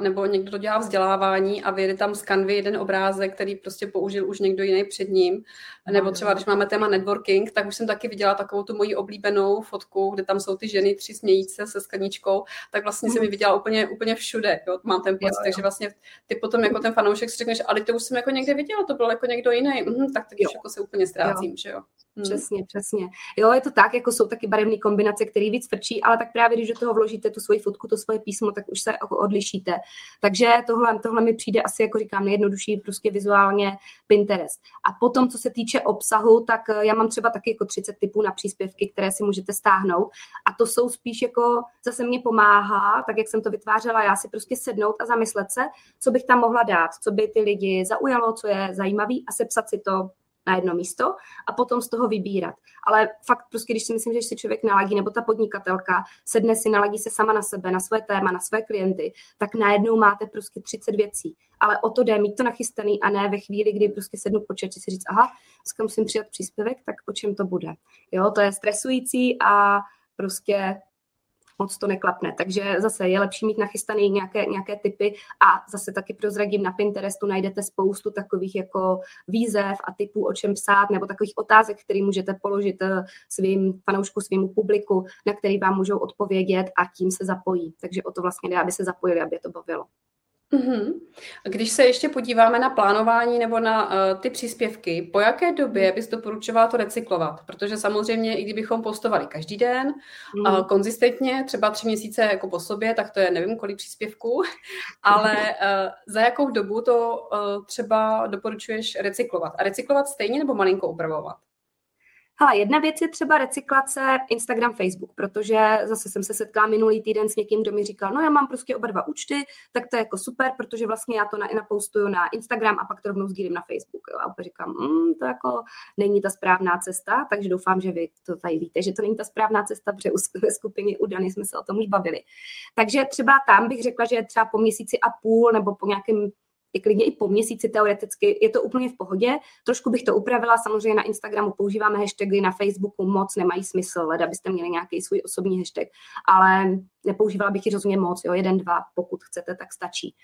S1: nebo někdo to dělá vzdělávání, a vyjde tam z kanvy jeden obrázek, který prostě použil už někdo jiný před ním. Nebo třeba, když máme téma networking, tak už jsem taky viděla takovou tu moji oblíbenou fotku, kde tam jsou ty ženy tři smějící se se skleničkou, tak vlastně jsem ji viděla úplně, úplně všude. Jo? Mám ten pocit, takže vlastně ty potom jako ten fanoušek si řekneš, ale to už jsem jako někde viděla, to byl jako někdo jiný, mhm, tak teď už jako se úplně ztrácím, jo. že jo.
S2: Hmm. Přesně, přesně. Jo, je to tak, jako jsou taky barevné kombinace, které víc frčí, ale tak právě, když do toho vložíte tu svoji fotku, to svoje písmo, tak už se odlišíte. Takže tohle, tohle mi přijde asi, jako říkám, nejjednodušší prostě vizuálně Pinterest. A potom, co se týče obsahu, tak eh, já mám třeba taky jako 30 typů na příspěvky, které si můžete stáhnout. A to jsou spíš jako, zase mě pomáhá, tak jak jsem to vytvářela, já si prostě sednout a zamyslet se, co bych tam mohla dát, co by ty lidi zaujalo, co je zajímavý a sepsat si to na jedno místo a potom z toho vybírat. Ale fakt prostě, když si myslím, že si člověk naladí, nebo ta podnikatelka sedne si, naladí se sama na sebe, na své téma, na své klienty, tak najednou máte prostě 30 věcí. Ale o to jde mít to nachystaný a ne ve chvíli, kdy prostě sednu počítači si říct, aha, dneska musím přijat příspěvek, tak o čem to bude. Jo, to je stresující a prostě moc to neklapne. Takže zase je lepší mít nachystané nějaké, nějaké typy a zase taky prozradím na Pinterestu najdete spoustu takových jako výzev a typů, o čem psát, nebo takových otázek, které můžete položit eh, svým fanoušku, svým publiku, na který vám můžou odpovědět a tím se zapojí. Takže o to vlastně jde, aby se zapojili, aby je to bavilo.
S1: Mm-hmm. Když se ještě podíváme na plánování nebo na uh, ty příspěvky, po jaké době bys doporučovala to recyklovat? Protože samozřejmě, i kdybychom postovali každý den, mm. uh, konzistentně, třeba tři měsíce jako po sobě, tak to je nevím kolik příspěvků, ale uh, za jakou dobu to uh, třeba doporučuješ recyklovat? A recyklovat stejně nebo malinko upravovat?
S2: Hele, jedna věc je třeba recyklace Instagram, Facebook, protože zase jsem se setkala minulý týden s někým, kdo mi říkal, no já mám prostě oba dva účty, tak to je jako super, protože vlastně já to na, napoustuju na Instagram a pak to rovnou sdílím na Facebook. Jo. A opět říkám, mm, to jako není ta správná cesta, takže doufám, že vy to tady víte, že to není ta správná cesta, protože ve skupině u Dany jsme se o tom už bavili. Takže třeba tam bych řekla, že třeba po měsíci a půl nebo po nějakém i klidně i po měsíci teoreticky, je to úplně v pohodě. Trošku bych to upravila, samozřejmě na Instagramu používáme hashtagy, na Facebooku moc nemají smysl, leda byste měli nějaký svůj osobní hashtag, ale nepoužívala bych ji rozhodně moc, jo, jeden, dva, pokud chcete, tak stačí.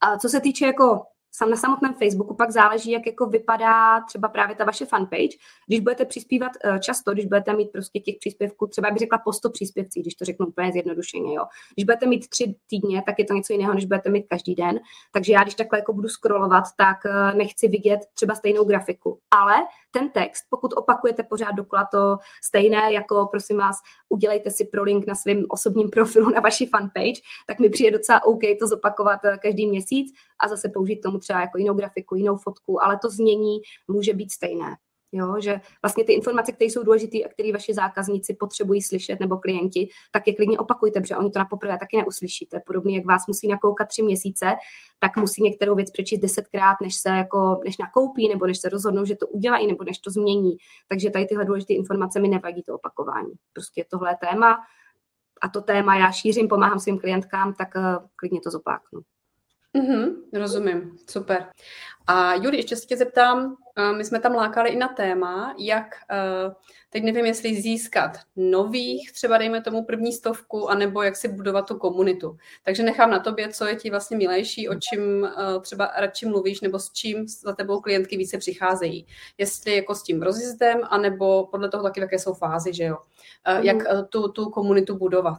S2: A co se týče jako sam na samotném Facebooku pak záleží, jak jako vypadá třeba právě ta vaše fanpage. Když budete přispívat uh, často, když budete mít prostě těch příspěvků, třeba bych řekla po 100 příspěvcích, když to řeknu úplně zjednodušeně, jo. Když budete mít tři týdně, tak je to něco jiného, než budete mít každý den. Takže já, když takhle jako budu scrollovat, tak uh, nechci vidět třeba stejnou grafiku. Ale ten text, pokud opakujete pořád dokola to stejné, jako prosím vás, udělejte si pro link na svém osobním profilu na vaši fanpage, tak mi přijde docela OK to zopakovat eh, každý měsíc a zase použít tomu třeba jako jinou grafiku, jinou fotku, ale to znění může být stejné. Jo, že vlastně ty informace, které jsou důležité a které vaši zákazníci potřebují slyšet nebo klienti, tak je klidně opakujte, protože oni to na poprvé taky neuslyšíte. Podobně jak vás musí nakoukat tři měsíce, tak musí některou věc přečíst desetkrát, než se jako, než nakoupí, nebo než se rozhodnou, že to udělají, nebo než to změní. Takže tady tyhle důležité informace mi nevadí to opakování. Prostě tohle téma a to téma já šířím, pomáhám svým klientkám, tak uh, klidně to zopáknu.
S1: Mm-hmm, rozumím, super. A Juli, ještě se tě zeptám, my jsme tam lákali i na téma, jak, teď nevím, jestli získat nových, třeba dejme tomu první stovku, anebo jak si budovat tu komunitu. Takže nechám na tobě, co je ti vlastně milejší, o čím třeba radši mluvíš, nebo s čím za tebou klientky více přicházejí. Jestli jako s tím rozjezdem, anebo podle toho taky, jaké jsou fázy, že jo. Jak mhm. tu, tu komunitu budovat.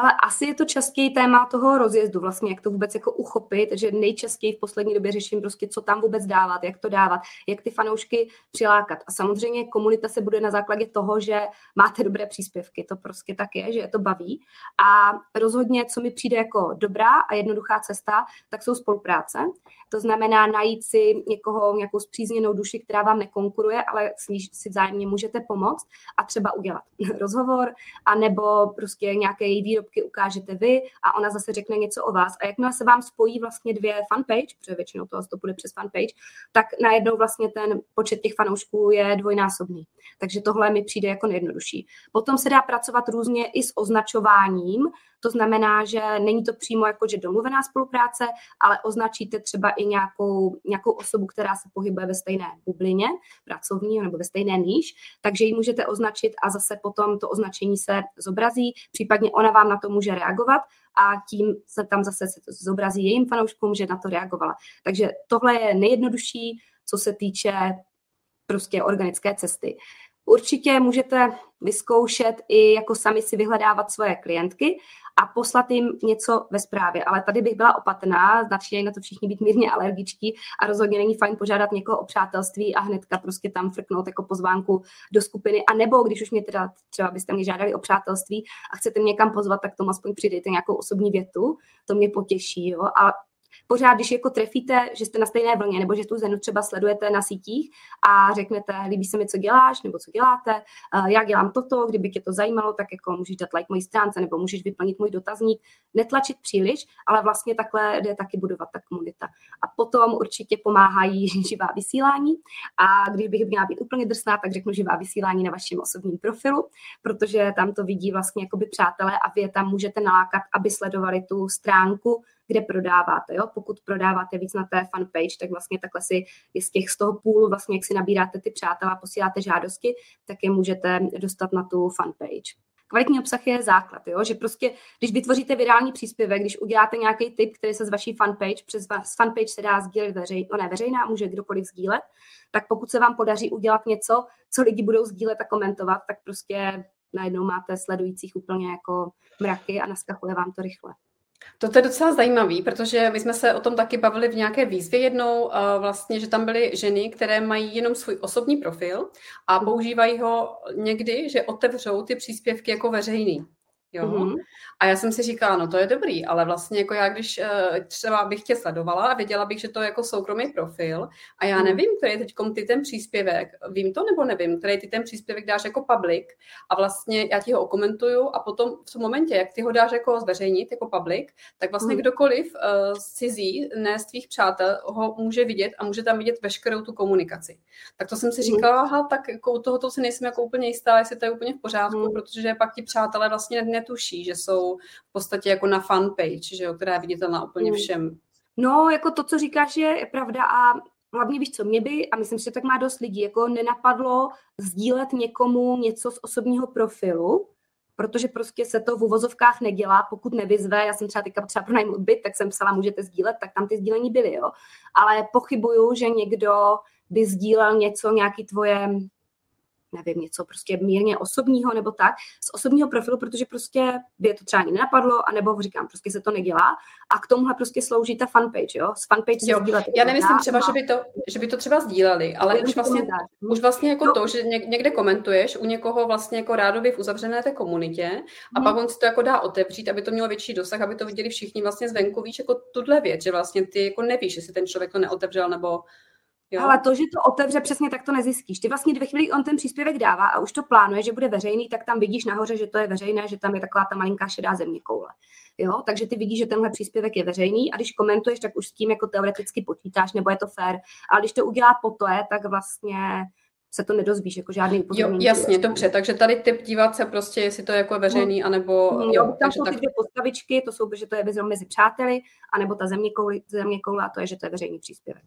S2: Ale asi je to častěji téma toho rozjezdu, vlastně jak to vůbec jako uchopit, že nejčastěji v poslední době řeším prostě, co tam vůbec dávat, jak to dávat, jak ty fanoušky přilákat. A samozřejmě komunita se bude na základě toho, že máte dobré příspěvky, to prostě tak je, že je to baví. A rozhodně, co mi přijde jako dobrá a jednoduchá cesta, tak jsou spolupráce. To znamená najít si někoho, nějakou zpřízněnou duši, která vám nekonkuruje, ale s níž si vzájemně můžete pomoct a třeba udělat rozhovor, anebo prostě nějaké její výrobky ukážete vy a ona zase řekne něco o vás. A jakmile se vám spojí vlastně dvě fanpage, protože většinou to to bude přes fanpage, tak najednou vlastně ten počet těch fanoušků je dvojnásobný. Takže tohle mi přijde jako nejjednodušší. Potom se dá pracovat různě i s označováním, to znamená, že není to přímo jako, že domluvená spolupráce, ale označíte třeba i nějakou, nějakou osobu, která se pohybuje ve stejné bublině pracovní nebo ve stejné níž, takže ji můžete označit a zase potom to označení se zobrazí, případně ona vám na to může reagovat a tím se tam zase se to zobrazí jejím fanouškům, že na to reagovala. Takže tohle je nejjednodušší, co se týče prostě organické cesty. Určitě můžete vyzkoušet i jako sami si vyhledávat svoje klientky a poslat jim něco ve zprávě. Ale tady bych byla opatrná, začínají na to všichni být mírně alergičtí a rozhodně není fajn požádat někoho o přátelství a hnedka prostě tam frknout jako pozvánku do skupiny. A nebo když už mě teda třeba byste mě žádali o přátelství a chcete mě někam pozvat, tak tomu aspoň přidejte nějakou osobní větu, to mě potěší. Jo? A pořád, když jako trefíte, že jste na stejné vlně, nebo že tu zenu třeba sledujete na sítích a řeknete, líbí se mi, co děláš, nebo co děláte, eh, já dělám toto, kdyby tě to zajímalo, tak jako můžeš dát like mojí stránce, nebo můžeš vyplnit můj dotazník, netlačit příliš, ale vlastně takhle jde taky budovat ta komunita. A potom určitě pomáhají živá vysílání a když bych měla být úplně drsná, tak řeknu živá vysílání na vašem osobním profilu, protože tam to vidí vlastně jakoby přátelé a vy je tam můžete nalákat, aby sledovali tu stránku, kde prodáváte. Jo? Pokud prodáváte víc na té fanpage, tak vlastně takhle si z těch z toho půlu, vlastně jak si nabíráte ty přátelé a posíláte žádosti, tak je můžete dostat na tu fanpage. Kvalitní obsah je základ, jo? že prostě, když vytvoříte virální příspěvek, když uděláte nějaký tip, který se z vaší fanpage, přes vás, fanpage se dá sdílet veřej, no ne, veřejná, může kdokoliv sdílet, tak pokud se vám podaří udělat něco, co lidi budou sdílet a komentovat, tak prostě najednou máte sledujících úplně jako mraky a naskakuje vám to rychle.
S1: To je docela zajímavý, protože my jsme se o tom taky bavili v nějaké výzvě jednou, vlastně, že tam byly ženy, které mají jenom svůj osobní profil a používají ho někdy, že otevřou ty příspěvky jako veřejný. Jo? Mm-hmm. A já jsem si říkala, no to je dobrý, ale vlastně jako já, když uh, třeba bych tě sledovala a věděla bych, že to je jako soukromý profil a já mm-hmm. nevím, který teď ty ten příspěvek, vím to nebo nevím, který ty ten příspěvek dáš jako public a vlastně já ti ho okomentuju a potom v tom momentě, jak ty ho dáš jako zveřejnit, jako public, tak vlastně mm-hmm. kdokoliv uh, z cizí, ne z tvých přátel, ho může vidět a může tam vidět veškerou tu komunikaci. Tak to jsem si mhm. říkala, aha, tak jako u tohoto si nejsem jako úplně jistá, jestli to je úplně v pořádku, mm-hmm. protože pak ti přátelé vlastně netuší, že jsou v podstatě jako na fanpage, že jo, která je viditelná úplně hmm. všem.
S2: No, jako to, co říkáš, je pravda a hlavně víš co, mě by, a myslím si, že tak má dost lidí, jako nenapadlo sdílet někomu něco z osobního profilu, protože prostě se to v uvozovkách nedělá, pokud nevyzve, já jsem třeba teďka třeba pronajmout byt, tak jsem psala, můžete sdílet, tak tam ty sdílení byly, jo. Ale pochybuju, že někdo by sdílel něco, nějaký tvoje nevím, něco prostě mírně osobního nebo tak, z osobního profilu, protože prostě by je to třeba ani nenapadlo, anebo říkám, prostě se to nedělá a k tomuhle prostě slouží ta fanpage, jo, z fanpage
S1: jo. se Já nemyslím třeba, že by, to, že by to třeba sdíleli, ale už vlastně, už vlastně jako no. to, že někde komentuješ u někoho vlastně jako rádoby v uzavřené té komunitě a hmm. pak on si to jako dá otevřít, aby to mělo větší dosah, aby to viděli všichni vlastně zvenku, víš, jako tuhle věc, že vlastně ty jako nevíš, jestli ten člověk to neotevřel nebo
S2: Jo. Ale to, že to otevře, přesně tak to nezjistíš. Ty vlastně ve chvíli on ten příspěvek dává a už to plánuje, že bude veřejný, tak tam vidíš nahoře, že to je veřejné, že tam je taková ta malinká šedá země koule. Jo? Takže ty vidíš, že tenhle příspěvek je veřejný a když komentuješ, tak už s tím jako teoreticky počítáš, nebo je to fair. Ale když to udělá poté, tak vlastně se to nedozvíš, jako žádný
S1: upozornění. Jo, jasně, dobře, takže tady typ dívat se prostě, jestli to je jako veřejný, no, anebo...
S2: No, jo, tam takže jsou tak... ty dvě postavičky, to jsou, že to je mezi přáteli, anebo ta země koule, země koule a to je, že to je veřejný příspěvek.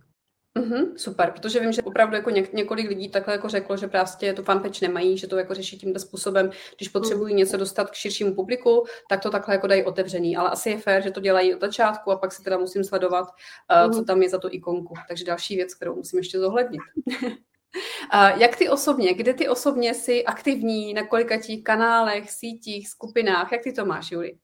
S1: Mm-hmm, super, protože vím, že opravdu jako něk- několik lidí takhle jako řeklo, že prostě tu fanpage nemají, že to jako řeší tímto způsobem, když potřebují něco dostat k širšímu publiku, tak to takhle jako dají otevřený, ale asi je fér, že to dělají od začátku a pak si teda musím sledovat, uh, co tam je za tu ikonku. Takže další věc, kterou musím ještě zohlednit. Jak ty osobně, kde ty osobně jsi aktivní, na kolika těch kanálech, sítích, skupinách, jak ty to máš, Juli?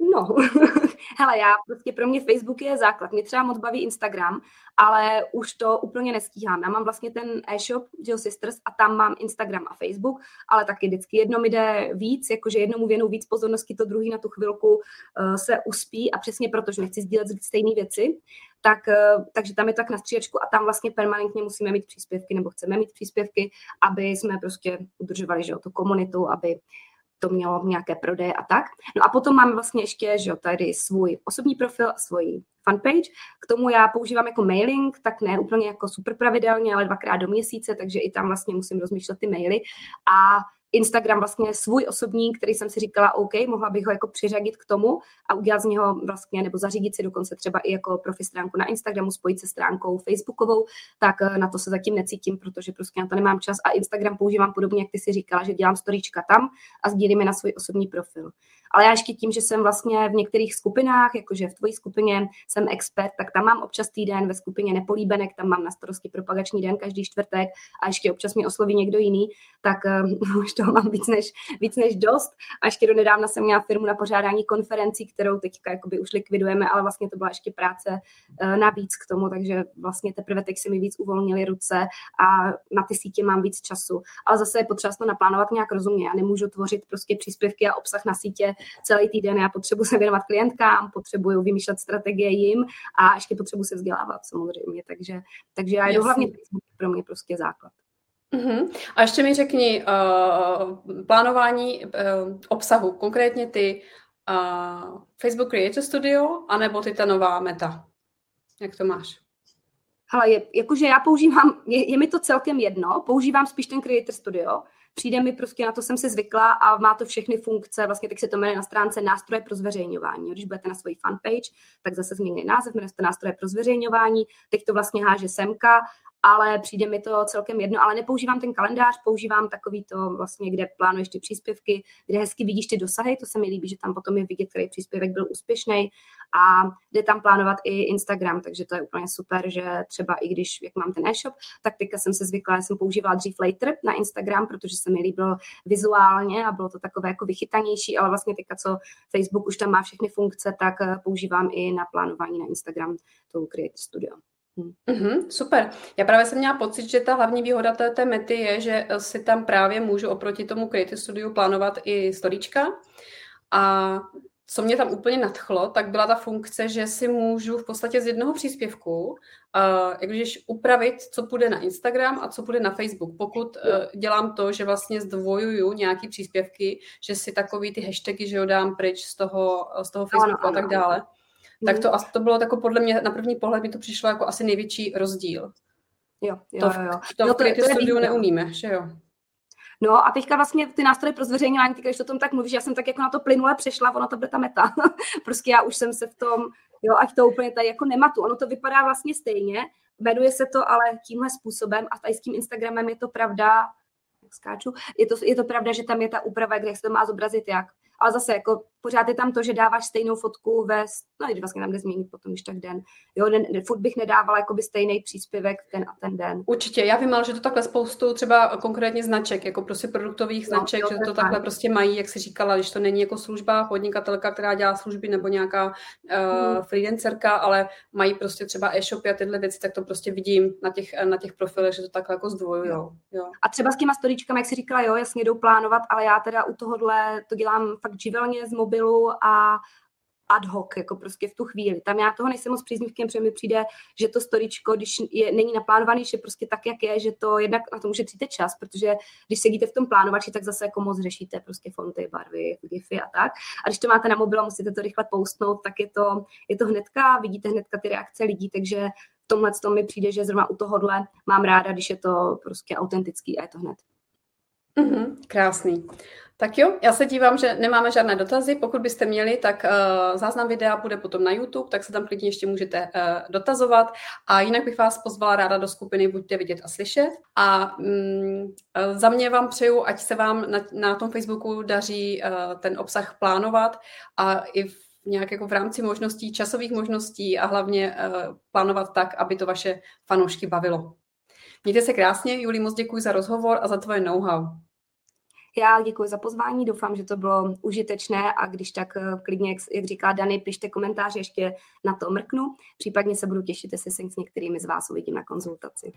S2: No, hele, já prostě pro mě Facebook je základ. Mě třeba moc baví Instagram, ale už to úplně nestíhám. Já mám vlastně ten e-shop Jill Sisters a tam mám Instagram a Facebook, ale taky vždycky jedno mi jde víc, jakože jednomu věnu víc pozornosti, to druhý na tu chvilku uh, se uspí a přesně proto, že nechci sdílet stejné věci, tak, uh, takže tam je tak na stříčku a tam vlastně permanentně musíme mít příspěvky nebo chceme mít příspěvky, aby jsme prostě udržovali že tu komunitu, aby to mělo nějaké prodeje a tak. No a potom máme vlastně ještě, že jo, tady svůj osobní profil a svůj fanpage. K tomu já používám jako mailing, tak ne úplně jako super pravidelně, ale dvakrát do měsíce, takže i tam vlastně musím rozmýšlet ty maily. A Instagram vlastně svůj osobní, který jsem si říkala, OK, mohla bych ho jako přiřadit k tomu a udělat z něho vlastně, nebo zařídit si dokonce třeba i jako profi stránku na Instagramu, spojit se stránkou Facebookovou, tak eh, na to se zatím necítím, protože prostě na to nemám čas a Instagram používám podobně, jak ty si říkala, že dělám storíčka tam a sdílím je na svůj osobní profil. Ale já ještě tím, že jsem vlastně v některých skupinách, jakože v tvojí skupině jsem expert, tak tam mám občas týden, ve skupině Nepolíbenek, tam mám na starosti propagační den každý čtvrtek a ještě občas mi osloví někdo jiný, tak uh, už toho mám víc než, víc než dost. A ještě do nedávna jsem měla firmu na pořádání konferencí, kterou teďka jakoby už likvidujeme, ale vlastně to byla ještě práce uh, navíc k tomu, takže vlastně teprve teď se mi víc uvolnily ruce a na ty sítě mám víc času. Ale zase je potřeba to naplánovat nějak rozumně. Já nemůžu tvořit prostě příspěvky a obsah na sítě celý týden. Já potřebuji se věnovat klientkám, potřebuji vymýšlet strategie jim a ještě potřebuji se vzdělávat samozřejmě. Takže, takže já jdu hlavně pro mě prostě základ.
S1: Uh-huh. A ještě mi řekni uh, plánování uh, obsahu, konkrétně ty uh, Facebook Creator Studio, anebo ty ta nová meta. Jak to máš?
S2: Ale je, jakože já používám, je, je mi to celkem jedno, používám spíš ten Creator Studio, přijde mi prostě, na to jsem se zvykla a má to všechny funkce, vlastně tak se to jmenuje na stránce nástroje pro zveřejňování. Když budete na svoji fanpage, tak zase změní název, jmenuje se to nástroje pro zveřejňování, teď to vlastně háže semka ale přijde mi to celkem jedno, ale nepoužívám ten kalendář, používám takový to vlastně, kde plánuješ ty příspěvky, kde hezky vidíš ty dosahy, to se mi líbí, že tam potom je vidět, který příspěvek byl úspěšný a jde tam plánovat i Instagram, takže to je úplně super, že třeba i když, jak mám ten e-shop, tak teďka jsem se zvykla, jsem používala dřív later na Instagram, protože se mi líbil vizuálně a bylo to takové jako vychytanější, ale vlastně teďka, co Facebook už tam má všechny funkce, tak eh, používám i na plánování na Instagram tou Creative Studio.
S1: Mm-hmm, super. Já právě jsem měla pocit, že ta hlavní výhoda té, té mety je, že si tam právě můžu oproti tomu Creative Studio plánovat i storička. A co mě tam úplně nadchlo, tak byla ta funkce, že si můžu v podstatě z jednoho příspěvku, uh, když upravit, co půjde na Instagram a co půjde na Facebook. Pokud uh, dělám to, že vlastně zdvojuju nějaký příspěvky, že si takový ty hashtagy, že ho dám pryč z toho, z toho Facebooku ano, ano, a tak dále, tak mhm. to, to bylo jako podle mě, na první pohled mi to přišlo jako asi největší rozdíl.
S2: Jo, jo,
S1: to,
S2: jo.
S1: To
S2: no,
S1: v Creative Studio neumíme, že jo?
S2: No a teďka vlastně ty nástroje pro zveřejňování, ty, když o tom tak mluvíš, já jsem tak jako na to plynule přešla, ono to bude ta meta. prostě já už jsem se v tom, jo, ať to úplně tady jako nematu. Ono to vypadá vlastně stejně, jmenuje se to ale tímhle způsobem a tady s tím Instagramem je to pravda, skáču, je to, je to pravda, že tam je ta úprava, kde se to má zobrazit jak ale zase jako pořád je tam to, že dáváš stejnou fotku ve, no když vlastně tam jde změnit potom, když tak den. Jo, den, furt bych nedávala jakoby stejný příspěvek ten a ten den.
S1: Určitě, já vím, ale že to takhle spoustu třeba konkrétně značek, jako prostě produktových no, značek, jo, že to takhle prostě mají, jak si říkala, když to není jako služba, podnikatelka, která dělá služby nebo nějaká uh, hmm. freelancerka, ale mají prostě třeba e-shopy a tyhle věci, tak to prostě vidím na těch, na těch profilech, že to takhle jako zdvojujou. Jo.
S2: A třeba s těma storičkami, jak si říkala, jo, jasně jdou plánovat, ale já teda u tohohle to dělám fakt živelně z mobilu a ad hoc, jako prostě v tu chvíli. Tam já toho nejsem moc příznivkem, protože mi přijde, že to storičko, když je, není naplánovaný, že prostě tak, jak je, že to jednak na to ušetříte čas, protože když sedíte v tom plánovači, tak zase jako moc řešíte prostě fonty, barvy, gify a tak. A když to máte na mobilu, musíte to rychle postnout, tak je to, je to hnedka, vidíte hnedka ty reakce lidí, takže v tomhle tom mi přijde, že zrovna u tohohle mám ráda, když je to prostě autentický a je to hned.
S1: Mm-hmm, krásný. Tak jo, já se dívám, že nemáme žádné dotazy. Pokud byste měli, tak uh, záznam videa bude potom na YouTube, tak se tam klidně ještě můžete uh, dotazovat. A jinak bych vás pozvala ráda do skupiny Buďte vidět a slyšet. A um, za mě vám přeju, ať se vám na, na tom Facebooku daří uh, ten obsah plánovat a i v nějak jako v rámci možností, časových možností a hlavně uh, plánovat tak, aby to vaše fanoušky bavilo. Mějte se krásně, Juli, moc děkuji za rozhovor a za tvoje know-how.
S2: Já děkuji za pozvání, doufám, že to bylo užitečné a když tak eh, klidně, jak, jak říká Dany, pište komentáře, ještě na to mrknu. Případně se budu těšit, jestli se s některými z vás uvidím na konzultaci.